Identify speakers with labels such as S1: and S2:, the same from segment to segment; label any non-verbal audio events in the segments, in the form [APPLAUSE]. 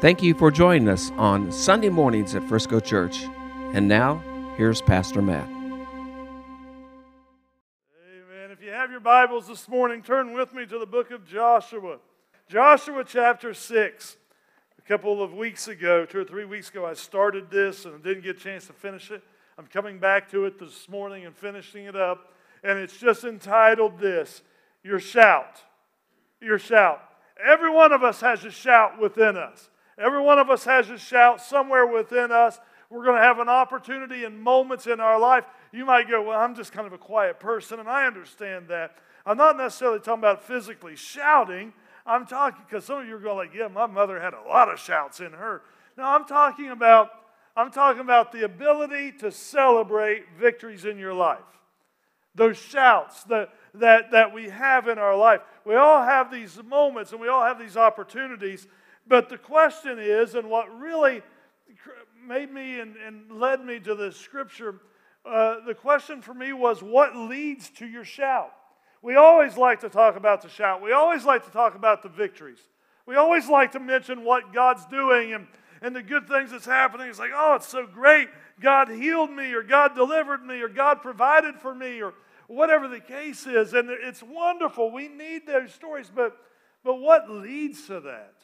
S1: Thank you for joining us on Sunday mornings at Frisco Church. And now, here's Pastor Matt.
S2: Amen. If you have your Bibles this morning, turn with me to the book of Joshua. Joshua chapter 6. A couple of weeks ago, two or three weeks ago, I started this and didn't get a chance to finish it. I'm coming back to it this morning and finishing it up. And it's just entitled this Your Shout. Your Shout. Every one of us has a shout within us. Every one of us has a shout somewhere within us. We're going to have an opportunity and moments in our life. You might go, Well, I'm just kind of a quiet person, and I understand that. I'm not necessarily talking about physically shouting. I'm talking because some of you are going like, yeah, my mother had a lot of shouts in her. No, I'm talking about I'm talking about the ability to celebrate victories in your life. Those shouts that, that, that we have in our life. We all have these moments and we all have these opportunities but the question is, and what really made me and, and led me to this scripture, uh, the question for me was, what leads to your shout? We always like to talk about the shout. We always like to talk about the victories. We always like to mention what God's doing and, and the good things that's happening. It's like, oh, it's so great. God healed me, or God delivered me, or God provided for me, or whatever the case is. And it's wonderful. We need those stories. But, but what leads to that?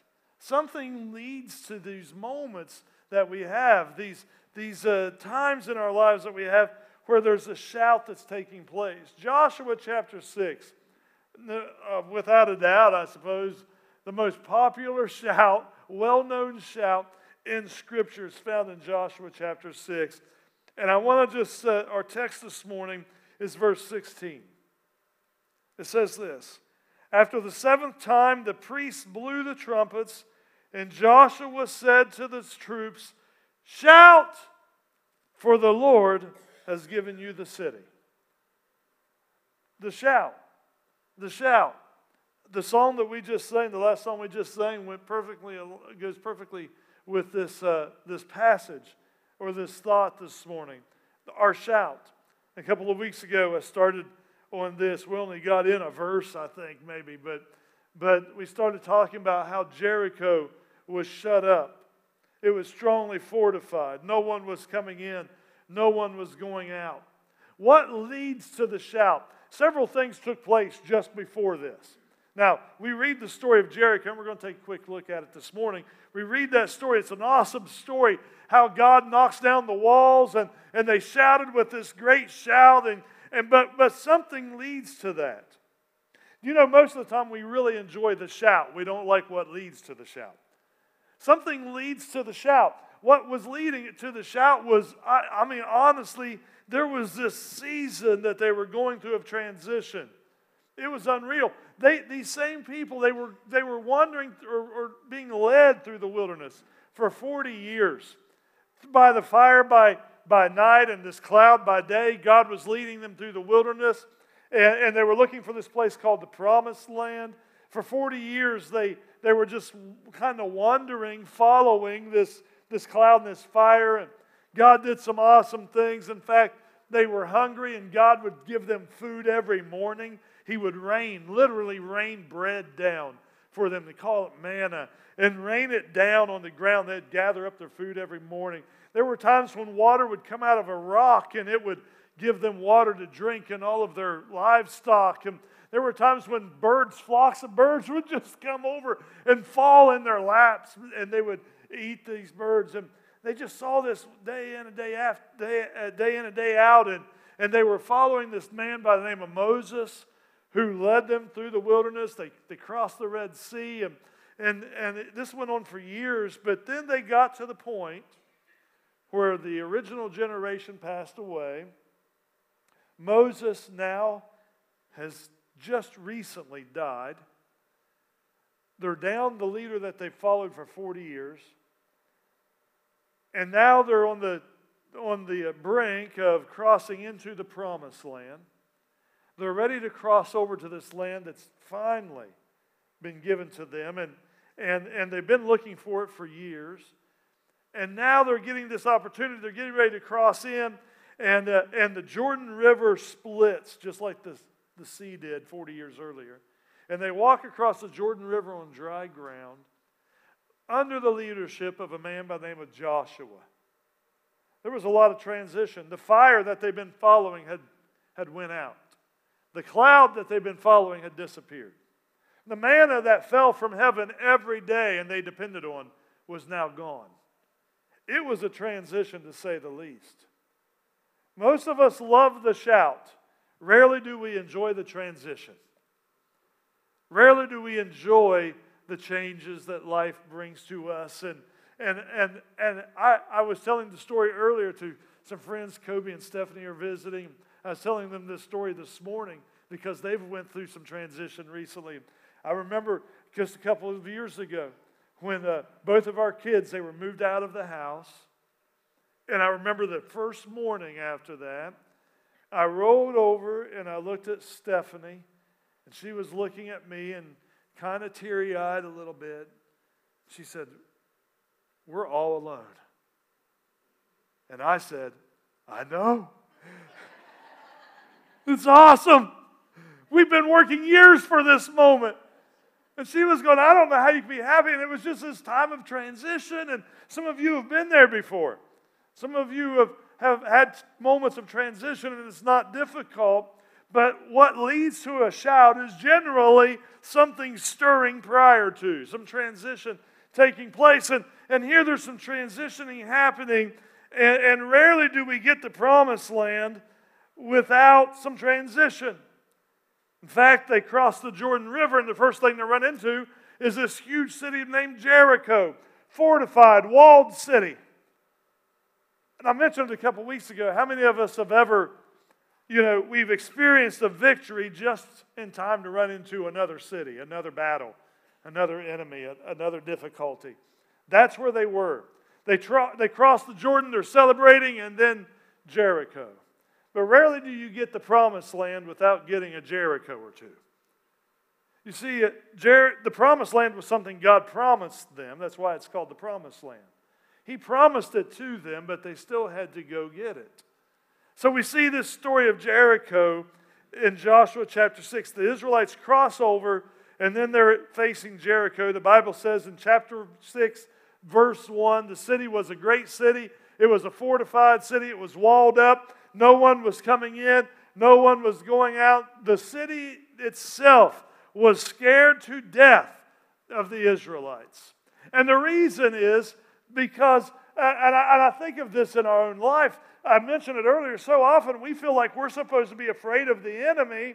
S2: Something leads to these moments that we have, these, these uh, times in our lives that we have where there's a shout that's taking place. Joshua chapter 6, uh, without a doubt, I suppose, the most popular [LAUGHS] shout, well known shout in Scripture is found in Joshua chapter 6. And I want to just, uh, our text this morning is verse 16. It says this after the seventh time, the priests blew the trumpets, and Joshua said to the troops, Shout, for the Lord has given you the city. The shout, the shout. The song that we just sang, the last song we just sang, went perfectly, goes perfectly with this, uh, this passage or this thought this morning. Our shout. A couple of weeks ago, I started on this. We only got in a verse, I think, maybe, but, but we started talking about how Jericho was shut up. It was strongly fortified. No one was coming in, no one was going out. What leads to the shout? Several things took place just before this. Now, we read the story of Jericho, and we're going to take a quick look at it this morning. We read that story. It's an awesome story how God knocks down the walls, and, and they shouted with this great shout, and and, but, but something leads to that. You know, most of the time we really enjoy the shout. We don't like what leads to the shout. Something leads to the shout. What was leading it to the shout was, I, I mean, honestly, there was this season that they were going through of transition. It was unreal. They, these same people, they were, they were wandering or, or being led through the wilderness for 40 years by the fire, by by night and this cloud by day. God was leading them through the wilderness, and, and they were looking for this place called the Promised Land. For 40 years, they, they were just kind of wandering, following this, this cloud and this fire. And God did some awesome things. In fact, they were hungry, and God would give them food every morning. He would rain, literally rain bread down for them. They call it manna, and rain it down on the ground. They'd gather up their food every morning. There were times when water would come out of a rock and it would give them water to drink and all of their livestock. And there were times when birds, flocks of birds, would just come over and fall in their laps and they would eat these birds. And they just saw this day in and day, after, day, uh, day in and day out. And, and they were following this man by the name of Moses who led them through the wilderness. They, they crossed the Red Sea. And, and, and this went on for years. But then they got to the point where the original generation passed away. Moses now has just recently died. They're down the leader that they followed for 40 years. And now they're on the, on the brink of crossing into the promised land. They're ready to cross over to this land that's finally been given to them. And, and, and they've been looking for it for years. And now they're getting this opportunity. They're getting ready to cross in, and, uh, and the Jordan River splits, just like the, the sea did 40 years earlier. And they walk across the Jordan River on dry ground. under the leadership of a man by the name of Joshua. There was a lot of transition. The fire that they've been following had, had went out. The cloud that they've been following had disappeared. The manna that fell from heaven every day and they depended on was now gone. It was a transition to say the least. Most of us love the shout. Rarely do we enjoy the transition. Rarely do we enjoy the changes that life brings to us. And, and, and, and I, I was telling the story earlier to some friends, Kobe and Stephanie are visiting. I was telling them this story this morning because they've went through some transition recently. I remember just a couple of years ago when uh, both of our kids, they were moved out of the house. And I remember the first morning after that, I rolled over and I looked at Stephanie, and she was looking at me and kind of teary eyed a little bit. She said, We're all alone. And I said, I know. [LAUGHS] it's awesome. We've been working years for this moment. And she was going, I don't know how you can be happy. And it was just this time of transition. And some of you have been there before. Some of you have, have had moments of transition, and it's not difficult. But what leads to a shout is generally something stirring prior to, some transition taking place. And, and here there's some transitioning happening. And, and rarely do we get the promised land without some transition. In fact, they cross the Jordan River, and the first thing they run into is this huge city named Jericho, fortified, walled city. And I mentioned a couple weeks ago how many of us have ever, you know, we've experienced a victory just in time to run into another city, another battle, another enemy, another difficulty. That's where they were. They, tro- they crossed the Jordan, they're celebrating, and then Jericho. But rarely do you get the promised land without getting a Jericho or two. You see, Jer- the promised land was something God promised them. That's why it's called the promised land. He promised it to them, but they still had to go get it. So we see this story of Jericho in Joshua chapter 6. The Israelites cross over, and then they're facing Jericho. The Bible says in chapter 6, verse 1 the city was a great city, it was a fortified city, it was walled up. No one was coming in, no one was going out. The city itself was scared to death of the Israelites. And the reason is because, and I, and I think of this in our own life, I mentioned it earlier, so often we feel like we're supposed to be afraid of the enemy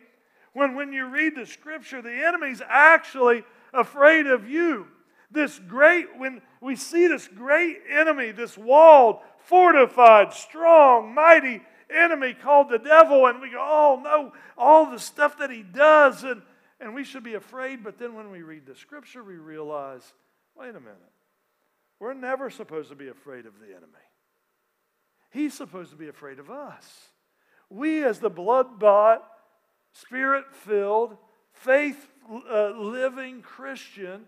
S2: when when you read the scripture, the enemy's actually afraid of you. This great, when we see this great enemy, this walled, fortified, strong, mighty enemy called the devil, and we go, oh no, all the stuff that he does, and, and we should be afraid. But then when we read the scripture, we realize, wait a minute, we're never supposed to be afraid of the enemy. He's supposed to be afraid of us. We, as the blood bought, spirit filled, faith uh, living Christian,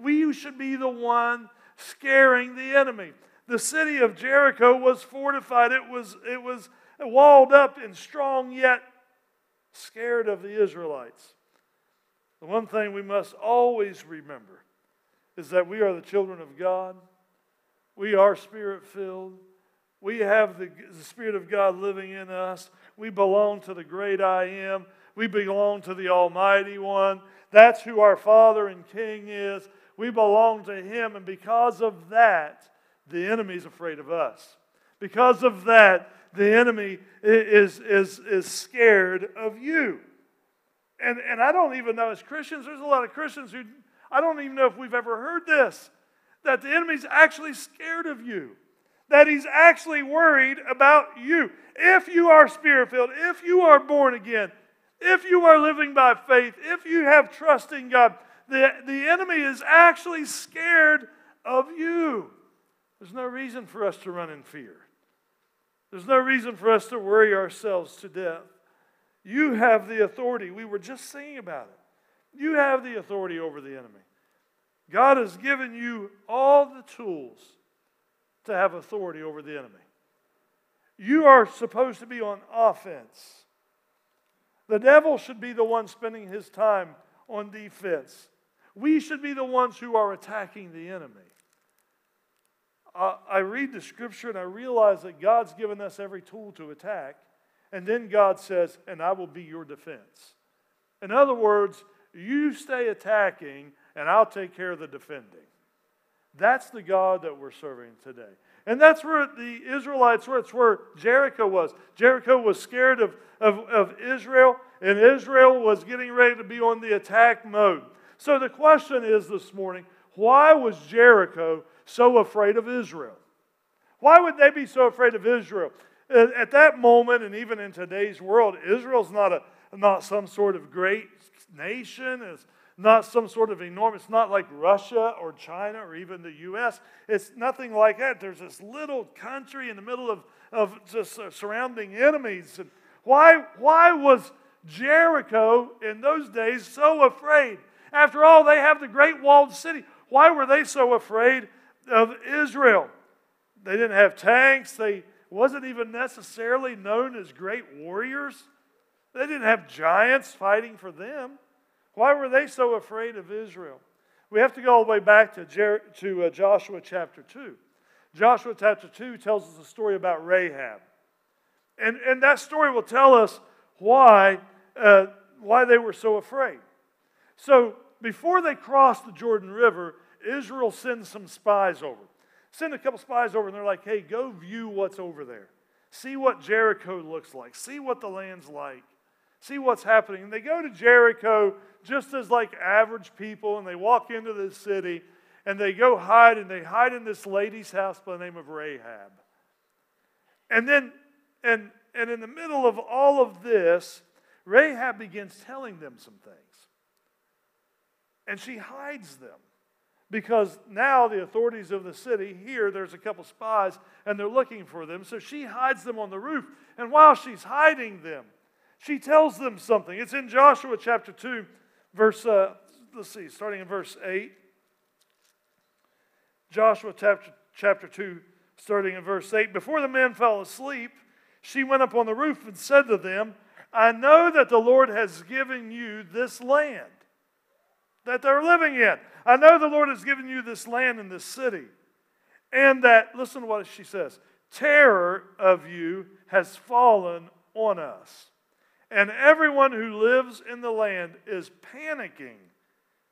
S2: we should be the one scaring the enemy. The city of Jericho was fortified, it was, it was walled up and strong, yet scared of the Israelites. The one thing we must always remember is that we are the children of God. We are spirit filled. We have the, the, Spirit of God living in us. We belong to the great I am. We belong to the Almighty One. That's who our Father and King is. We belong to Him. And because of that, the enemy is afraid of us. Because of that, the enemy is, is, is scared of you. And, and I don't even know, as Christians, there's a lot of Christians who, I don't even know if we've ever heard this, that the enemy's actually scared of you, that he's actually worried about you. If you are spirit filled, if you are born again, if you are living by faith, if you have trust in God, the, the enemy is actually scared of you. There's no reason for us to run in fear. There's no reason for us to worry ourselves to death. You have the authority. We were just singing about it. You have the authority over the enemy. God has given you all the tools to have authority over the enemy. You are supposed to be on offense. The devil should be the one spending his time on defense. We should be the ones who are attacking the enemy. I read the scripture and I realize that God's given us every tool to attack. And then God says, and I will be your defense. In other words, you stay attacking and I'll take care of the defending. That's the God that we're serving today. And that's where the Israelites were. It's where Jericho was. Jericho was scared of, of, of Israel, and Israel was getting ready to be on the attack mode. So the question is this morning why was Jericho so afraid of Israel? Why would they be so afraid of Israel? At that moment, and even in today's world, Israel's not, a, not some sort of great nation. It's not some sort of enormous, it's not like Russia or China or even the U.S. It's nothing like that. There's this little country in the middle of, of just uh, surrounding enemies. And why, why was Jericho in those days so afraid? After all, they have the great walled city. Why were they so afraid of Israel? They didn't have tanks. They wasn't even necessarily known as great warriors. They didn't have giants fighting for them. Why were they so afraid of Israel? We have to go all the way back to, Jer- to uh, Joshua chapter 2. Joshua chapter 2 tells us a story about Rahab. And, and that story will tell us why, uh, why they were so afraid. So, before they crossed the Jordan River, Israel sends some spies over. Send a couple spies over, and they're like, hey, go view what's over there. See what Jericho looks like. See what the land's like. See what's happening. And they go to Jericho just as like average people, and they walk into the city and they go hide, and they hide in this lady's house by the name of Rahab. And then, and, and in the middle of all of this, Rahab begins telling them some things. And she hides them because now the authorities of the city here there's a couple spies and they're looking for them so she hides them on the roof and while she's hiding them she tells them something it's in joshua chapter 2 verse, uh, let's see, starting in verse 8. Joshua chapter, chapter 2, starting in verse 8. Before the men fell asleep, she went up on the roof and said to them, I know that the Lord has given you this land that they're living in. I know the Lord has given you this land and this city. And that, listen to what she says terror of you has fallen on us and everyone who lives in the land is panicking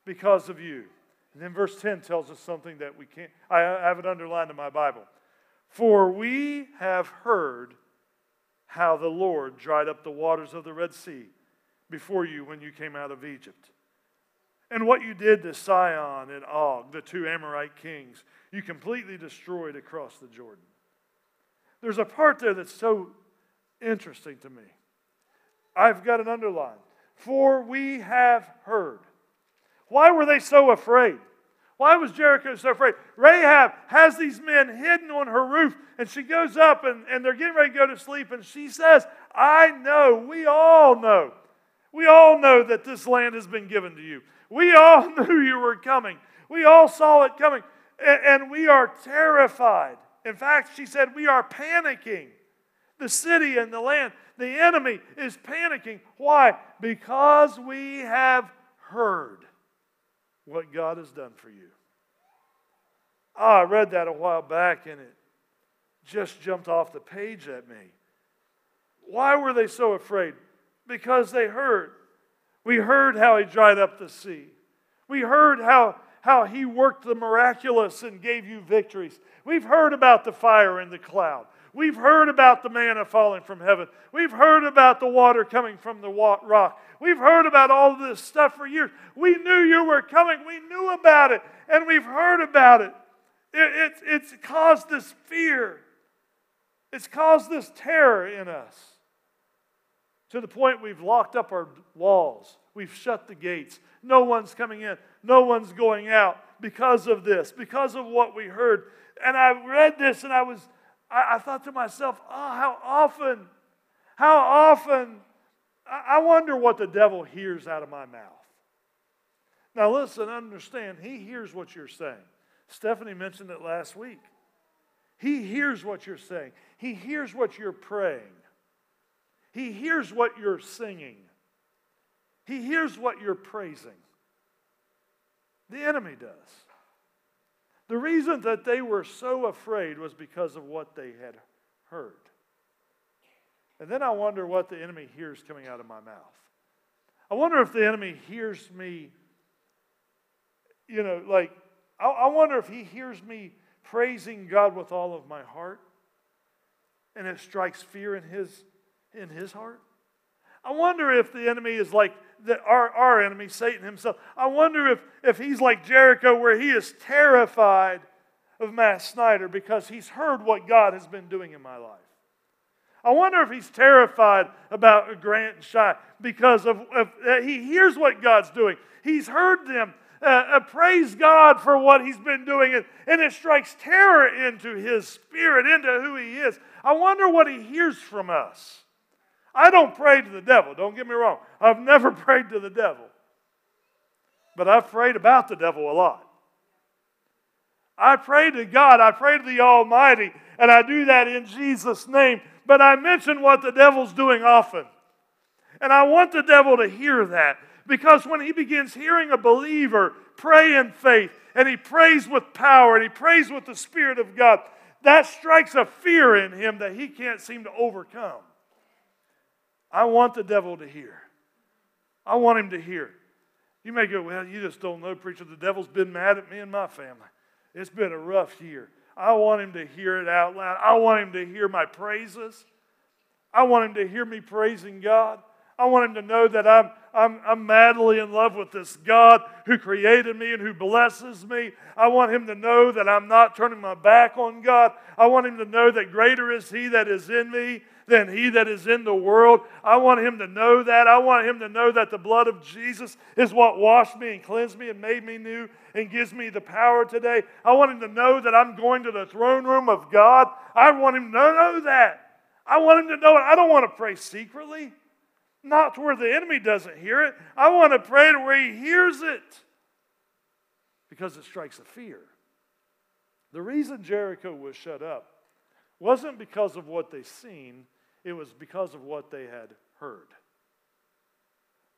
S2: because of you. And then verse 10 tells us something that we can't, I have it underlined in my Bible. For we have heard how the Lord dried up the waters of the Red Sea before you when you came out of Egypt. And what you did to Sihon and Og, the two Amorite kings, you completely destroyed across the Jordan. There's a part there that's so interesting to me. I've got an underline. For we have heard. Why were they so afraid? Why was Jericho so afraid? Rahab has these men hidden on her roof, and she goes up and, and they're getting ready to go to sleep, and she says, I know, we all know, we all know that this land has been given to you. We all [LAUGHS] knew you were coming. We all saw it coming, and, and we are terrified. In fact, she said, we are panicking. The city and the land the enemy is panicking. Why? Because we have heard what God has done for you. Oh, I read that a while back and it just jumped off the page at me. Why were they so afraid? Because they heard. We heard how he dried up the sea. We heard how, how he worked the miraculous and gave you victories. We've heard about the fire and the cloud. We've heard about the manna falling from heaven. We've heard about the water coming from the rock. We've heard about all of this stuff for years. We knew you were coming. We knew about it, and we've heard about it. it, it it's caused this fear, it's caused this terror in us to the point we've locked up our walls, we've shut the gates. No one's coming in, no one's going out because of this, because of what we heard. And I read this and I was I, I thought to myself, oh, how often, how often, I, I wonder what the devil hears out of my mouth. Now, listen, understand, he hears what you're saying. Stephanie mentioned it last week. He hears what you're saying, he hears what you're praying, he hears what you're singing, he hears what you're praising. The enemy does. The reason that they were so afraid was because of what they had heard. And then I wonder what the enemy hears coming out of my mouth. I wonder if the enemy hears me, you know, like, I, I wonder if he hears me praising God with all of my heart and it strikes fear in his, in his heart. I wonder if the enemy is like the, our, our enemy, Satan himself. I wonder if, if he's like Jericho, where he is terrified of Matt Snyder because he's heard what God has been doing in my life. I wonder if he's terrified about Grant and Shy because of, of uh, he hears what God's doing. He's heard them uh, uh, praise God for what he's been doing, and, and it strikes terror into his spirit, into who he is. I wonder what he hears from us. I don't pray to the devil, don't get me wrong. I've never [LAUGHS] prayed to the devil, but I've prayed about the devil a lot. I pray to God, I pray to the Almighty, and I do that in Jesus' name. But I mention what the devil's doing often. And I want the devil to hear that because when he begins hearing a believer pray in faith, and he prays with power, and he prays with the Spirit of God, that strikes a fear in him that he can't seem to overcome. I want the devil to hear. I want him to hear. You may go, well, you just don't know, preacher. The devil's been mad at me and my family. It's been a rough year. I want him to hear it out loud. I want him to hear my praises. I want him to hear me praising God. I want him to know that I'm, I'm, I'm madly in love with this God who created me and who blesses me. I want him to know that I'm not turning my back on God. I want him to know that greater is he that is in me than he that is in the world. I want him to know that. I want him to know that the blood of Jesus is what washed me and cleansed me and made me new and gives me the power today. I want him to know that I'm going to the throne room of God. I want him to know that. I want him to know it. I don't want to pray secretly, not to where the enemy doesn't hear it. I want to pray to where he hears it because it strikes a fear. The reason Jericho was shut up wasn't because of what they seen, it was because of what they had heard.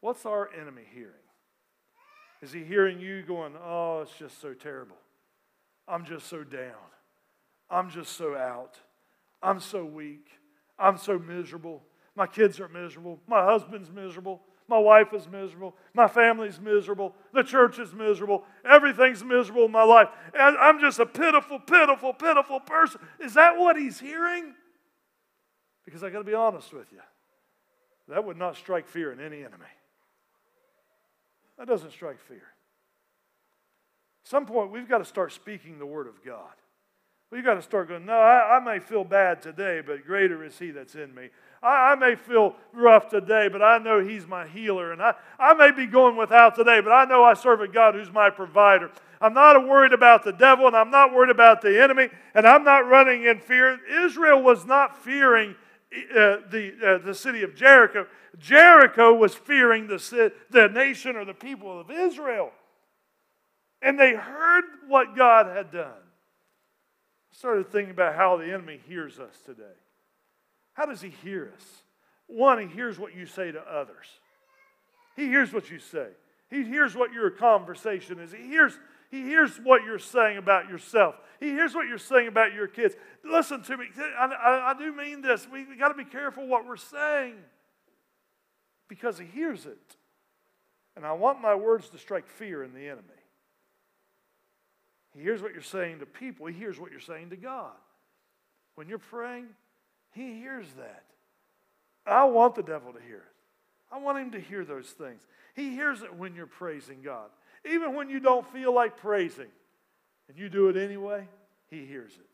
S2: What's our enemy hearing? Is he hearing you going, Oh, it's just so terrible? I'm just so down. I'm just so out. I'm so weak. I'm so miserable. My kids are miserable. My husband's miserable. My wife is miserable. My family's miserable. The church is miserable. Everything's miserable in my life. And I'm just a pitiful, pitiful, pitiful person. Is that what he's hearing? Because I got to be honest with you. That would not strike fear in any enemy. That doesn't strike fear. At some point, we've got to start speaking the word of God. We've got to start going, no, I, I may feel bad today, but greater is he that's in me. I, I, may feel rough today, but I know he's my healer. And I, I may be going without today, but I know I serve a God who's my provider. I'm not worried about the devil, and I'm not worried about the enemy, and I'm not running in fear. Israel was not fearing uh, the, uh, the city of Jericho. Jericho was fearing the, the nation or the people of Israel. And they heard what God had done. I started thinking about how the enemy hears us today. How does he hear us? One, he hears what you say to others. He hears what you say. He hears what your conversation is. He hears, he hears what you're saying about yourself. He hears what you're saying about your kids. Listen to me. I, I, I do mean this. We, we got to be careful what we're saying because he hears it. And I want my words to strike fear in the enemy. He hears what you're saying to people, he hears what you're saying to God. When you're praying, he hears that. I want the devil to hear it. I want him to hear those things. He hears it when you're praising God. Even when you don't feel like praising and you do it anyway, he hears it.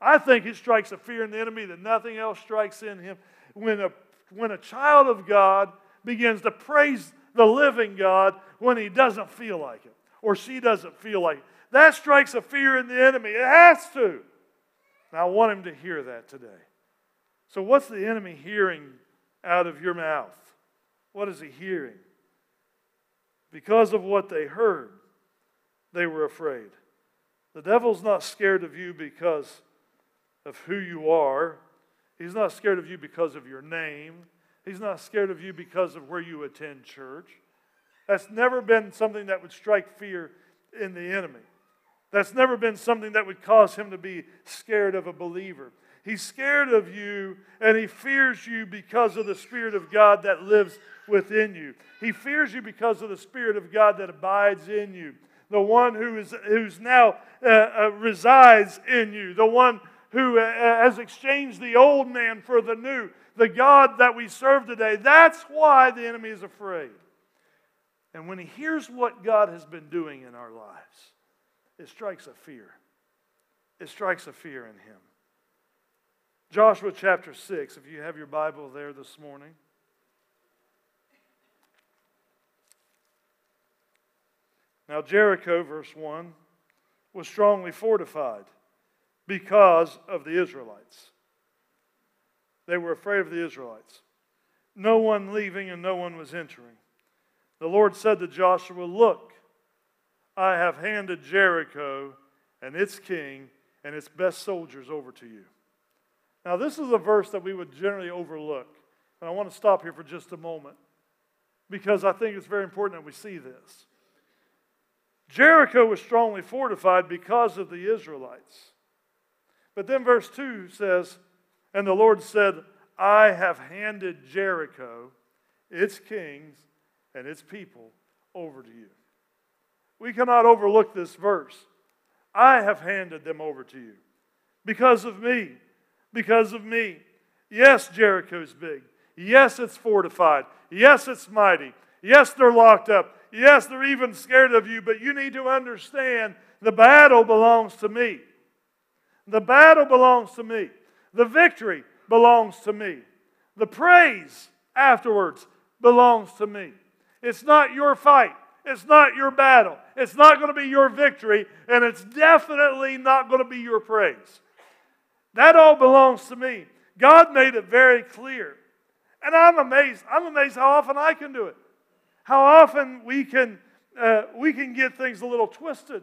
S2: I think it strikes a fear in the enemy that nothing else strikes in him. When a, when a child of God begins to praise the living God when he doesn't feel like it or she doesn't feel like it, that strikes a fear in the enemy. It has to. And I want him to hear that today. So, what's the enemy hearing out of your mouth? What is he hearing? Because of what they heard, they were afraid. The devil's not scared of you because of who you are. He's not scared of you because of your name. He's not scared of you because of where you attend church. That's never been something that would strike fear in the enemy. That's never been something that would cause him to be scared of a believer. He's scared of you and he fears you because of the Spirit of God that lives within you. He fears you because of the Spirit of God that abides in you. The one who is who's now uh, uh, resides in you. The one who uh, has exchanged the old man for the new. The God that we serve today. That's why the enemy is afraid. And when he hears what God has been doing in our lives, it strikes a fear. It strikes a fear in him. Joshua chapter 6, if you have your Bible there this morning. Now, Jericho, verse 1, was strongly fortified because of the Israelites. They were afraid of the Israelites. No one leaving and no one was entering. The Lord said to Joshua, Look, I have handed Jericho and its king and its best soldiers over to you. Now, this is a verse that we would generally overlook. And I want to stop here for just a moment because I think it's very important that we see this. Jericho was strongly fortified because of the Israelites. But then verse 2 says, And the Lord said, I have handed Jericho, its kings, and its people over to you. We cannot overlook this verse. I have handed them over to you because of me because of me. Yes, Jericho's big. Yes, it's fortified. Yes, it's mighty. Yes, they're locked up. Yes, they're even scared of you, but you need to understand the battle belongs to me. The battle belongs to me. The victory belongs to me. The praise afterwards belongs to me. It's not your fight. It's not your battle. It's not going to be your victory, and it's definitely not going to be your praise. That all belongs to me. God made it very clear. And I'm amazed. I'm amazed how often I can do it. How often we can, uh, we can get things a little twisted.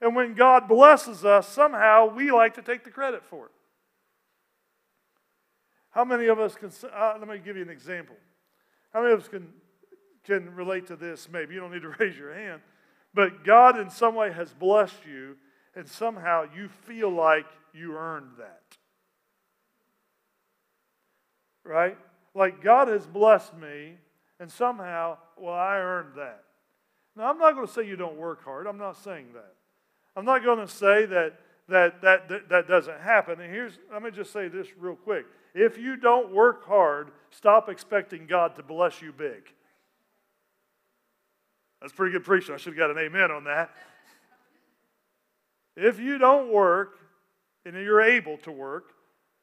S2: And when God blesses us, somehow we like to take the credit for it. How many of us can, uh, let me give you an example. How many of us can, can relate to this? Maybe you don't need to [LAUGHS] raise your hand. But God, in some way, has blessed you, and somehow you feel like you earned that. Right? Like God has blessed me, and somehow, well, I earned that. Now, I'm not going to say you don't work hard. I'm not saying that. I'm not going to say that that, that, that, that doesn't happen. And here's, let me just say this real quick. If you don't work hard, stop expecting God to bless you big. That's pretty good preaching. I should have got an amen on that. If you don't work, and you're able to work,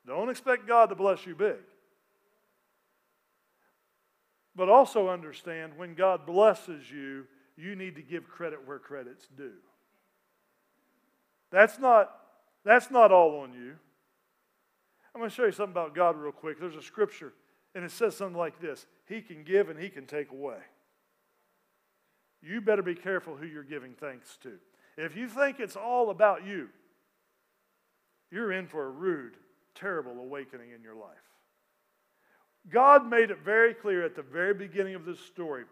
S2: don't expect God to bless you big. But also understand when God blesses you, you need to give credit where credit's due. That's not, that's not all on you. I'm going to show you something about God real quick. There's a scripture, and it says something like this He can give and He can take away. You better be careful who you're giving thanks to. If you think it's all about you, you're in for a rude, terrible awakening in your life. God made it very clear at the very beginning of this story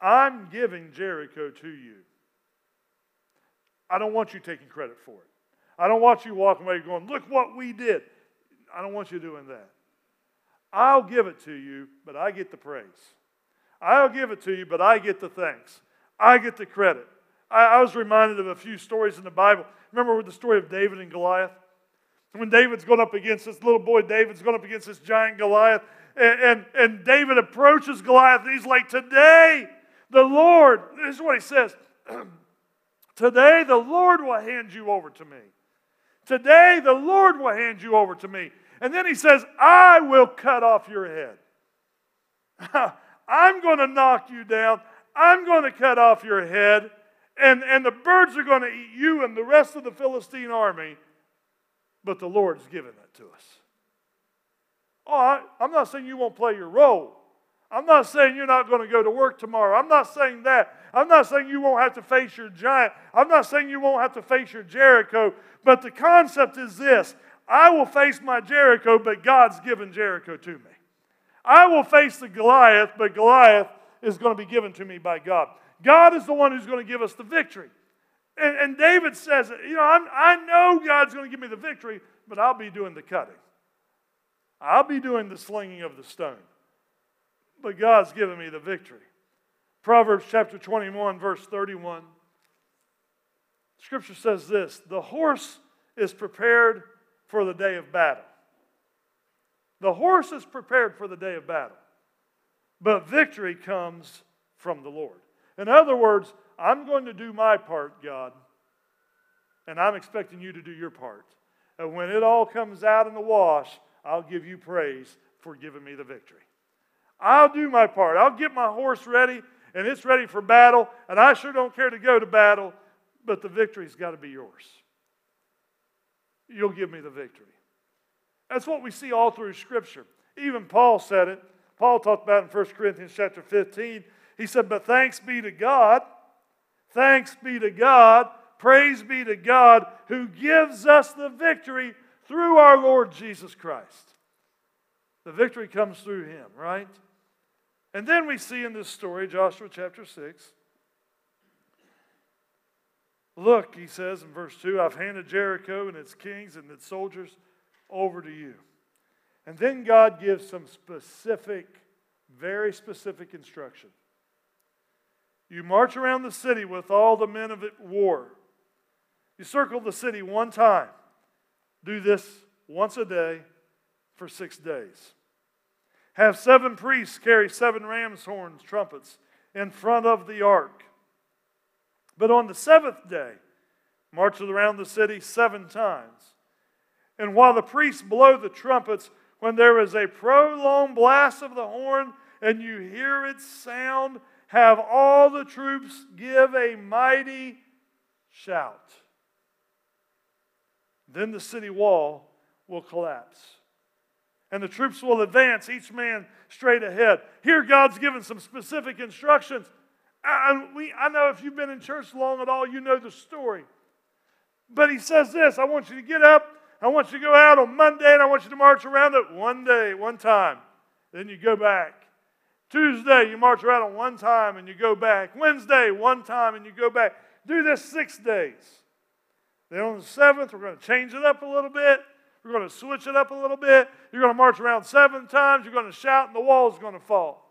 S2: I'm giving Jericho to you. I don't want you taking credit for it. I don't want you walking away going, look what we did. I don't want you doing that. I'll give it to you, but I get the praise. I'll give it to you, but I get the thanks. I get the credit. I, I was reminded of a few stories in the Bible. Remember the story of David and Goliath? When David's going up against this little boy, David's going up against this giant Goliath, and, and, and David approaches Goliath, and he's like, Today, the Lord, this is what he says [CLEARS THROAT] Today, the Lord will hand you over to me. Today, the Lord will hand you over to me. And then he says, I will cut off your head. [LAUGHS] I'm going to knock you down. I'm going to cut off your head. And, and the birds are going to eat you and the rest of the Philistine army but the Lord's given it to us. Oh, I, I'm not saying you won't play your role. I'm not saying you're not going to go to work tomorrow. I'm not saying that. I'm not saying you won't have to face your giant. I'm not saying you won't have to face your Jericho. But the concept is this I will face my Jericho, but God's given Jericho to me. I will face the Goliath, but Goliath is going to be given to me by God. God is the one who's going to give us the victory. And, and David says, You know, I'm, I know God's going to give me the victory, but I'll be doing the cutting. I'll be doing the slinging of the stone. But God's given me the victory. Proverbs chapter 21, verse 31. Scripture says this The horse is prepared for the day of battle. The horse is prepared for the day of battle, but victory comes from the Lord. In other words, I'm going to do my part, God, and I'm expecting you to do your part. And when it all comes out in the wash, I'll give you praise for giving me the victory. I'll do my part. I'll get my horse ready, and it's ready for battle, and I sure don't care to go to battle, but the victory's got to be yours. You'll give me the victory. That's what we see all through Scripture. Even Paul said it. Paul talked about in 1 Corinthians chapter 15. He said, But thanks be to God, thanks be to God, praise be to God who gives us the victory through our Lord Jesus Christ. The victory comes through him, right? And then we see in this story, Joshua chapter 6, Look, he says in verse 2, I've handed Jericho and its kings and its soldiers over to you. And then God gives some specific, very specific instruction. You march around the city with all the men of war. You circle the city one time. Do this once a day for six days. Have seven priests carry seven ram's horns, trumpets, in front of the ark. But on the seventh day, march around the city seven times. And while the priests blow the trumpets, when there is a prolonged blast of the horn and you hear its sound, have all the troops give a mighty shout. Then the city wall will collapse. And the troops will advance, each man straight ahead. Here, God's given some specific instructions. I, we, I know if you've been in church long at all, you know the story. But he says this I want you to get up, I want you to go out on Monday, and I want you to march around it one day, one time. Then you go back. Tuesday, you march around on one time and you go back. Wednesday, one time and you go back. Do this six days. Then on the seventh, we're going to change it up a little bit. We're going to switch it up a little bit. You're going to march around seven times. You're going to shout, and the wall is going to fall.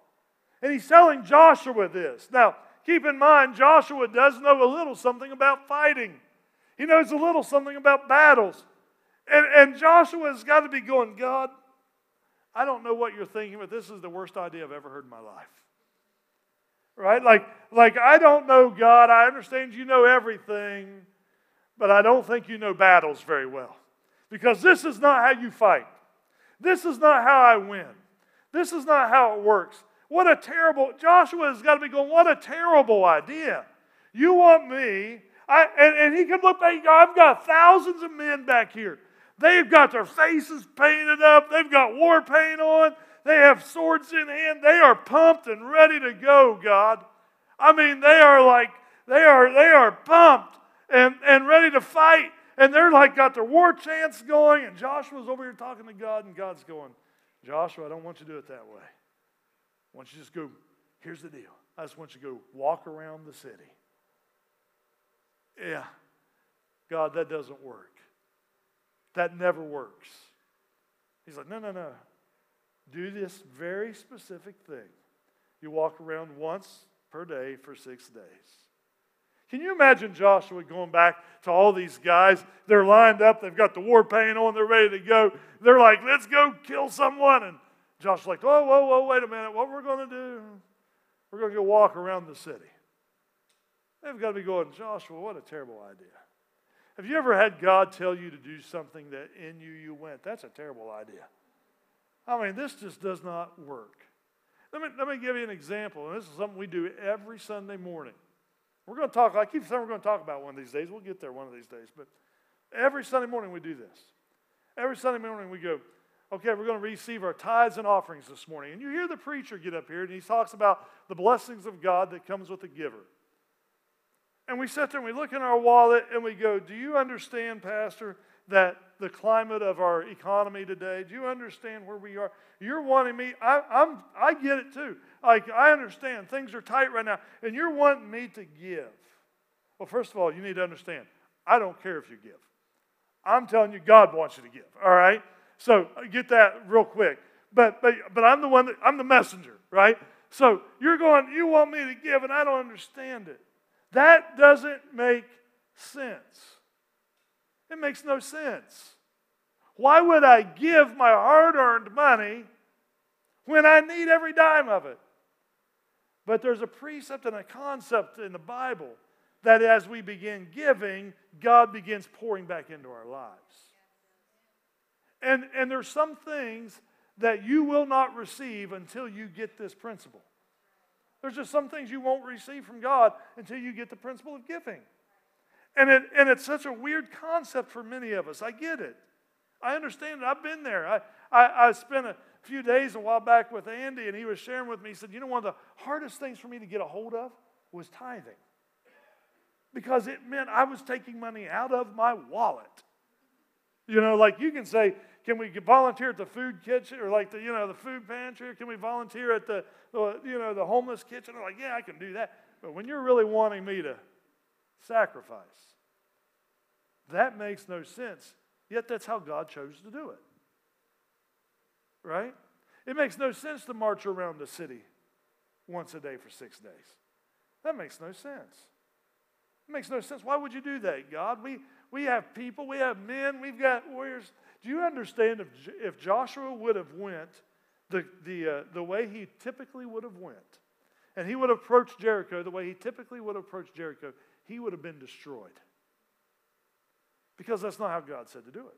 S2: And he's telling Joshua this. Now, keep in mind, Joshua does know a little something about fighting, he knows a little something about battles. And, and Joshua's got to be going, God, I don't know what you're thinking, but this is the worst idea I've ever heard in my life. Right? Like, like I don't know God. I understand you know everything, but I don't think you know battles very well. Because this is not how you fight. This is not how I win. This is not how it works. What a terrible, Joshua has got to be going, what a terrible idea. You want me, I, and, and he can look back, I've got thousands of men back here. They've got their faces painted up, they've got war paint on, they have swords in hand, they are pumped and ready to go, God. I mean, they are like, they are, they are pumped and, and ready to fight. And they're like got their war chants going, and Joshua's over here talking to God, and God's going, Joshua, I don't want you to do it that way. I want you to just go, here's the deal. I just want you to go walk around the city. Yeah. God, that doesn't work. That never works. He's like, no, no, no. Do this very specific thing. You walk around once per day for six days. Can you imagine Joshua going back to all these guys? They're lined up, they've got the war paint on, they're ready to go. They're like, let's go kill someone. And Joshua's like, whoa, whoa, whoa, wait a minute. What we're going to do, we're going to go walk around the city. They've got to be going, Joshua, what a terrible idea. Have you ever had God tell you to do something that in you you went, that's a terrible idea? I mean, this just does not work. Let me, let me give you an example, and this is something we do every Sunday morning. We're going to talk, I keep saying we're going to talk about one of these days. We'll get there one of these days, but every Sunday morning we do this. Every Sunday morning we go, okay, we're going to receive our tithes and offerings this morning. And you hear the preacher get up here and he talks about the blessings of God that comes with the giver. And we sit there and we look in our wallet and we go, Do you understand, Pastor, that the climate of our economy today, do you understand where we are? You're wanting me, I, I'm, I get it too. Like, I understand things are tight right now, and you're wanting me to give. Well, first of all, you need to understand I don't care if you give. I'm telling you, God wants you to give, all right? So get that real quick. But, but, but I'm the one that, I'm the messenger, right? So you're going, you want me to give, and I don't understand it. That doesn't make sense. It makes no sense. Why would I give my hard earned money when I need every dime of it? But there's a precept and a concept in the Bible that as we begin giving, God begins pouring back into our lives. And, and there's some things that you will not receive until you get this principle. There's just some things you won't receive from God until you get the principle of giving. And, it, and it's such a weird concept for many of us. I get it. I understand it. I've been there. I, I, I spent a few days a while back with Andy, and he was sharing with me. He said, You know, one of the hardest things for me to get a hold of was tithing because it meant I was taking money out of my wallet. You know, like you can say, can we volunteer at the food kitchen or like the, you know, the food pantry? Can we volunteer at the, you know, the homeless kitchen? I'm like, yeah, I can do that. But when you're really wanting me to sacrifice, that makes no sense. Yet that's how God chose to do it. Right? It makes no sense to march around the city once a day for six days. That makes no sense. It makes no sense. Why would you do that, God? We, we have people, we have men, we've got warriors. Do you understand if, if Joshua would have went the, the, uh, the way he typically would have went, and he would have approached Jericho the way he typically would have approached Jericho, he would have been destroyed. Because that's not how God said to do it.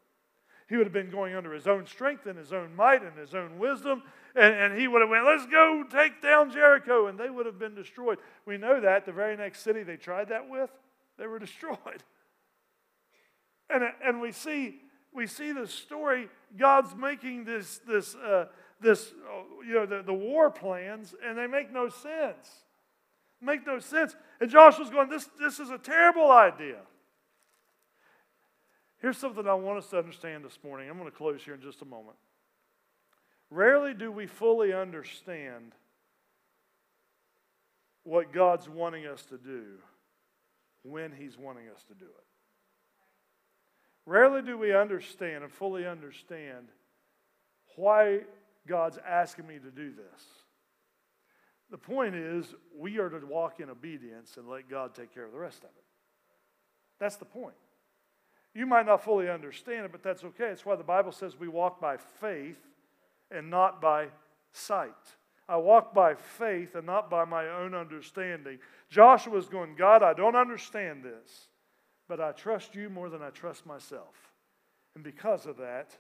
S2: He would have been going under his own strength and his own might and his own wisdom. And, and he would have went, let's go take down Jericho. And they would have been destroyed. We know that. The very next city they tried that with, they were [LAUGHS] destroyed. And, and we see we see the story, God's making this, this, uh, this you know, the, the war plans, and they make no sense. Make no sense. And Joshua's going, this, this is a terrible idea. Here's something I want us to understand this morning. I'm going to close here in just a moment. Rarely do we fully understand what God's wanting us to do when He's wanting us to do it. Rarely do we understand and fully understand why God's asking me to do this. The point is, we are to walk in obedience and let God take care of the rest of it. That's the point. You might not fully understand it, but that's okay. It's why the Bible says we walk by faith and not by sight. I walk by faith and not by my own understanding. Joshua's going, God, I don't understand this, but I trust you more than I trust myself. And because of that,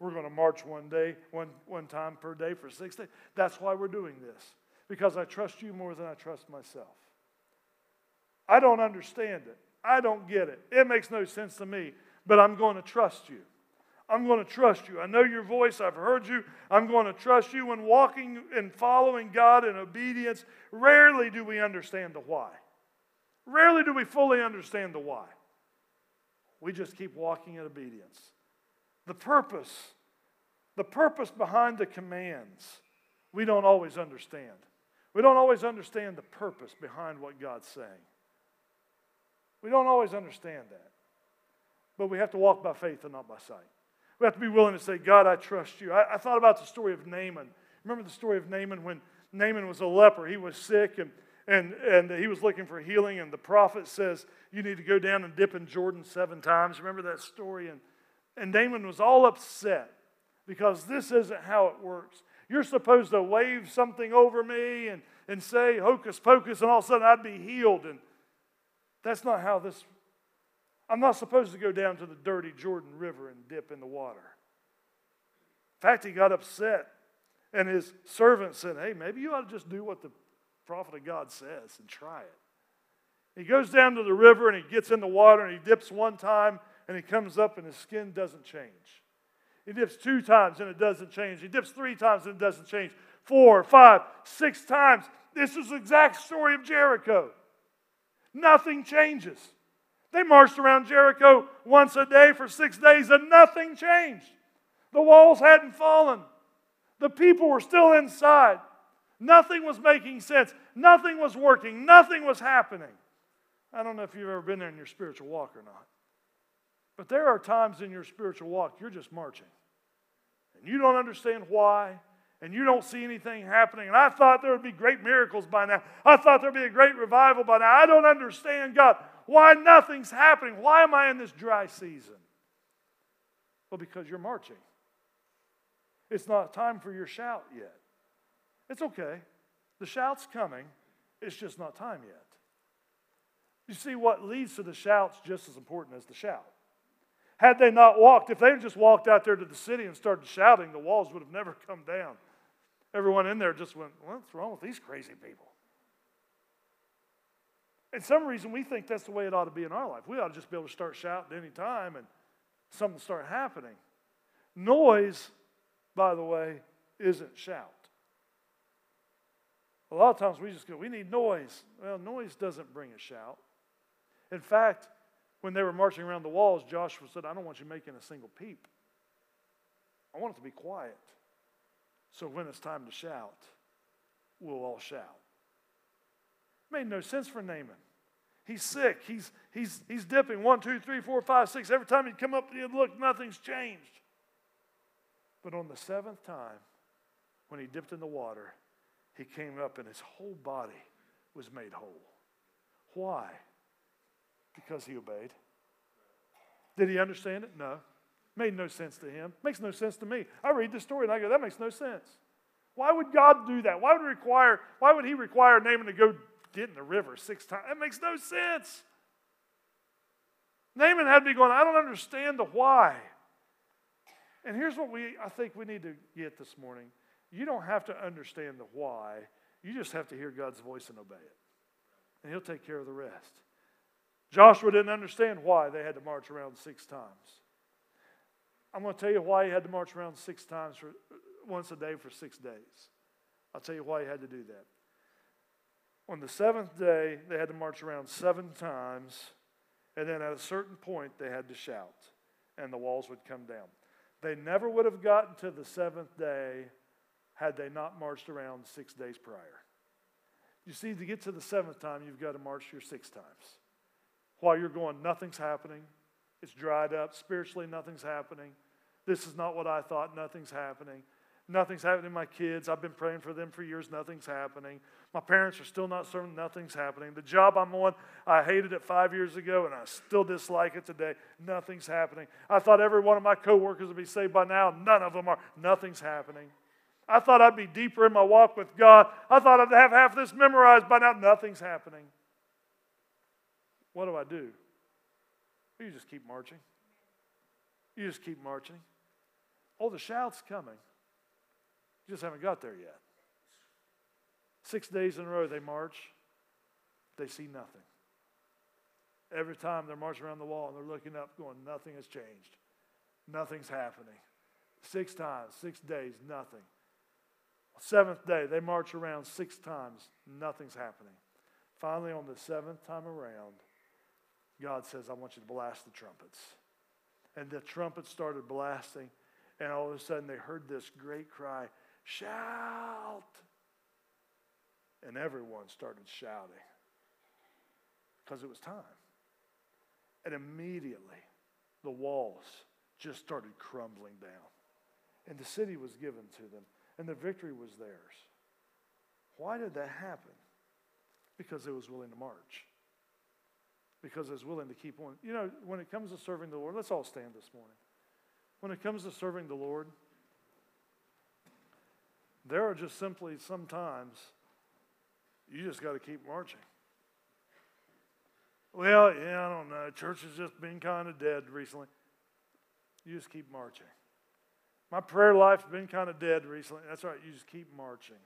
S2: we're going to march one day, one, one time per day for six days. That's why we're doing this, because I trust you more than I trust myself. I don't understand it. I don't get it. It makes no sense to me, but I'm going to trust you. I'm going to trust you. I know your voice. I've heard you. I'm going to trust you. When walking and following God in obedience, rarely do we understand the why. Rarely do we fully understand the why. We just keep walking in obedience. The purpose, the purpose behind the commands, we don't always understand. We don't always understand the purpose behind what God's saying. We don't always understand that. But we have to walk by faith and not by sight. We have to be willing to say, God, I trust you. I, I thought about the story of Naaman. Remember the story of Naaman when Naaman was a leper? He was sick and, and, and he was looking for healing, and the prophet says, You need to go down and dip in Jordan seven times. Remember that story? And, and Naaman was all upset because this isn't how it works. You're supposed to wave something over me and, and say hocus pocus, and all of a sudden I'd be healed. And that's not how this. I'm not supposed to go down to the dirty Jordan River and dip in the water. In fact, he got upset, and his servant said, Hey, maybe you ought to just do what the prophet of God says and try it. He goes down to the river and he gets in the water and he dips one time and he comes up and his skin doesn't change. He dips two times and it doesn't change. He dips three times and it doesn't change. Four, five, six times. This is the exact story of Jericho. Nothing changes. They marched around Jericho once a day for six days and nothing changed. The walls hadn't fallen. The people were still inside. Nothing was making sense. Nothing was working. Nothing was happening. I don't know if you've ever been there in your spiritual walk or not. But there are times in your spiritual walk you're just marching. And you don't understand why, and you don't see anything happening. And I thought there would be great miracles by now. I thought there'd be a great revival by now. I don't understand, God, why nothing's happening. Why am I in this dry season? Well, because you're marching. It's not time for your shout yet. It's okay. The shout's coming. It's just not time yet. You see, what leads to the shout's just as important as the shout. Had they not walked, if they had just walked out there to the city and started shouting, the walls would have never come down. Everyone in there just went, What's wrong with these crazy people? And some reason we think that's the way it ought to be in our life. We ought to just be able to start shouting any time and something start happening. Noise, by the way, isn't shout. A lot of times we just go, we need noise. Well, noise doesn't bring a shout. In fact, when they were marching around the walls, Joshua said, I don't want you making a single peep. I want it to be quiet. So when it's time to shout, we'll all shout. Made no sense for Naaman. He's sick. He's, he's, he's dipping one, two, three, four, five, six. Every time he'd come up, he'd look, nothing's changed. But on the seventh time, when he dipped in the water, he came up and his whole body was made whole. Why? Because he obeyed. Did he understand it? No. Made no sense to him. Makes no sense to me. I read the story and I go, that makes no sense. Why would God do that? Why would require, why would he require Naaman to go get in the river six times? That makes no sense. Naaman had to be going, I don't understand the why. And here's what we I think we need to get this morning. You don't have to understand the why. You just have to hear God's voice and obey it. And he'll take care of the rest. Joshua didn't understand why they had to march around six times. I'm going to tell you why he had to march around six times for once a day for six days. I'll tell you why he had to do that. On the seventh day, they had to march around seven times, and then at a certain point, they had to shout, and the walls would come down. They never would have gotten to the seventh day had they not marched around six days prior. You see, to get to the seventh time, you've got to march your six times. While you're going, nothing's happening. It's dried up. Spiritually, nothing's happening. This is not what I thought. Nothing's happening. Nothing's happening to my kids. I've been praying for them for years. Nothing's happening. My parents are still not serving. Nothing's happening. The job I'm on, I hated it five years ago and I still dislike it today. Nothing's happening. I thought every one of my coworkers would be saved by now. None of them are. Nothing's happening. I thought I'd be deeper in my walk with God. I thought I'd have half this memorized by now. Nothing's happening. What do I do? You just keep marching. You just keep marching. Oh, the shout's coming. You just haven't got there yet. Six days in a row they march, they see nothing. Every time they're marching around the wall and they're looking up, going, nothing has changed. Nothing's happening. Six times, six days, nothing. Seventh day, they march around six times, nothing's happening. Finally, on the seventh time around, God says, I want you to blast the trumpets. And the trumpets started blasting, and all of a sudden they heard this great cry, Shout! And everyone started shouting because it was time. And immediately the walls just started crumbling down. And the city was given to them and the victory was theirs. Why did that happen? Because it was willing to march. Because it was willing to keep on. You know, when it comes to serving the Lord, let's all stand this morning. When it comes to serving the Lord, there are just simply sometimes you just got to keep marching. Well, yeah, I don't know. Church has just been kind of dead recently. You just keep marching. My prayer life's been kind of dead recently. That's right, you just keep marching.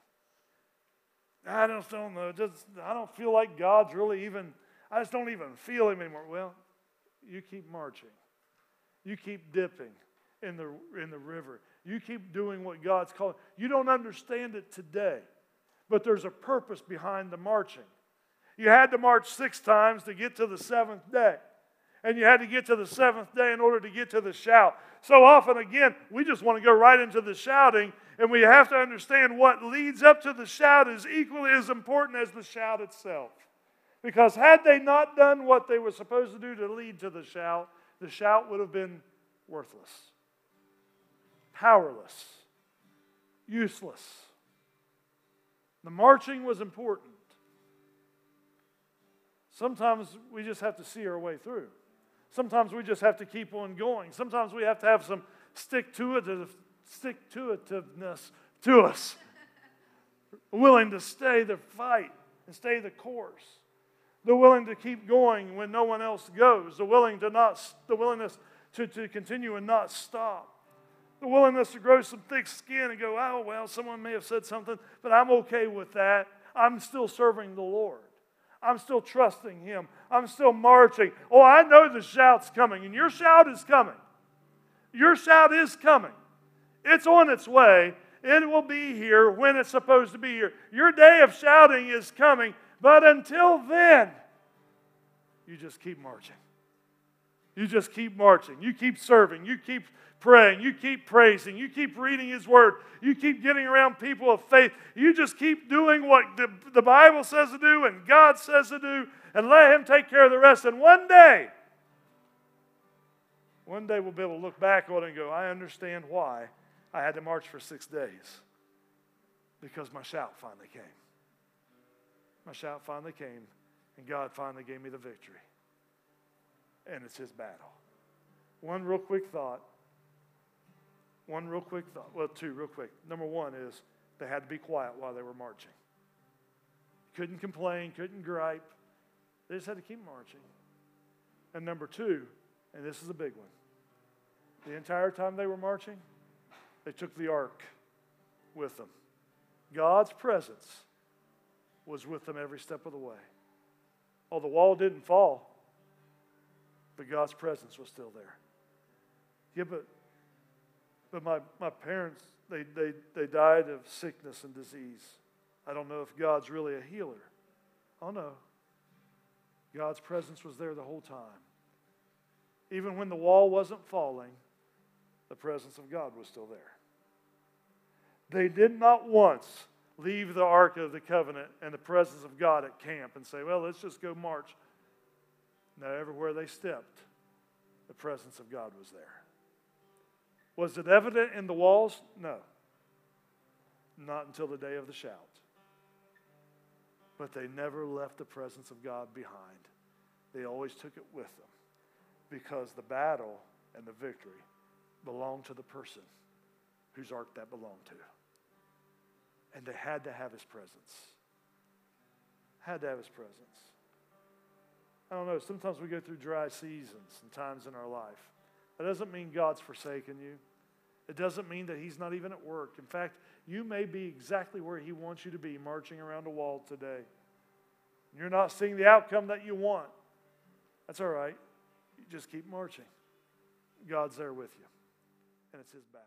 S2: I just don't know. Just, I don't feel like God's really even, I just don't even feel Him anymore. Well, you keep marching. You keep dipping in the, in the river. You keep doing what God's calling. You don't understand it today, but there's a purpose behind the marching. You had to march six times to get to the seventh day and you had to get to the seventh day in order to get to the shout. So often, again, we just want to go right into the shouting, and we have to understand what leads up to the shout is equally as important as the shout itself. Because had they not done what they were supposed to do to lead to the shout, the shout would have been worthless, powerless, useless. The marching was important. Sometimes we just have to see our way through. Sometimes we just have to keep on going. Sometimes we have to have some stick to it, stick to itiveness to us, [LAUGHS] willing to stay the fight and stay the course. They're willing to keep going when no one else goes. The willing to not, the willingness to, to continue and not stop. The willingness to grow some thick skin and go, oh, well, someone may have said something, but I'm okay with that. I'm still serving the Lord. I'm still trusting Him. I'm still marching. Oh, I know the shout's coming, and your shout is coming. Your shout is coming. It's on its way. It will be here when it's supposed to be here. Your day of shouting is coming, but until then, you just keep marching. You just keep marching. You keep serving. You keep praying. You keep praising. You keep reading His Word. You keep getting around people of faith. You just keep doing what the, the Bible says to do and God says to do and let Him take care of the rest. And one day, one day we'll be able to look back on it and go, I understand why I had to march for six days because my shout finally came. My shout finally came, and God finally gave me the victory. And it's His battle. One real quick thought. One real quick thought. Well, two real quick. Number one is they had to be quiet while they were marching. Couldn't complain, couldn't gripe. They just had to keep marching. And number two, and this is a big one, the entire time they were marching, they took the ark with them. God's presence was with them every step of the way. Oh, the wall didn't fall, God's presence was still there. Yeah, but, but my, my parents, they, they, they died of sickness and disease. I don't know if God's really a healer. Oh, no. God's presence was there the whole time. Even when the wall wasn't falling, the presence of God was still there. They did not once leave the Ark of the Covenant and the presence of God at camp and say, well, let's just go march. No, everywhere they stepped, the presence of God was there. Was it evident in the walls? No. Not until the day of the shout. But they never left the presence of God behind. They always took it with them because the battle and the victory belonged to the person whose ark that belonged to and they had to have his presence. Had to have his presence. I don't know, sometimes we go through dry seasons and times in our life. That doesn't mean God's forsaken you. It doesn't mean that He's not even at work. In fact, you may be exactly where He wants you to be, marching around a wall today. You're not seeing the outcome that you want. That's all right. You just keep marching. God's there with you, and it's His battle.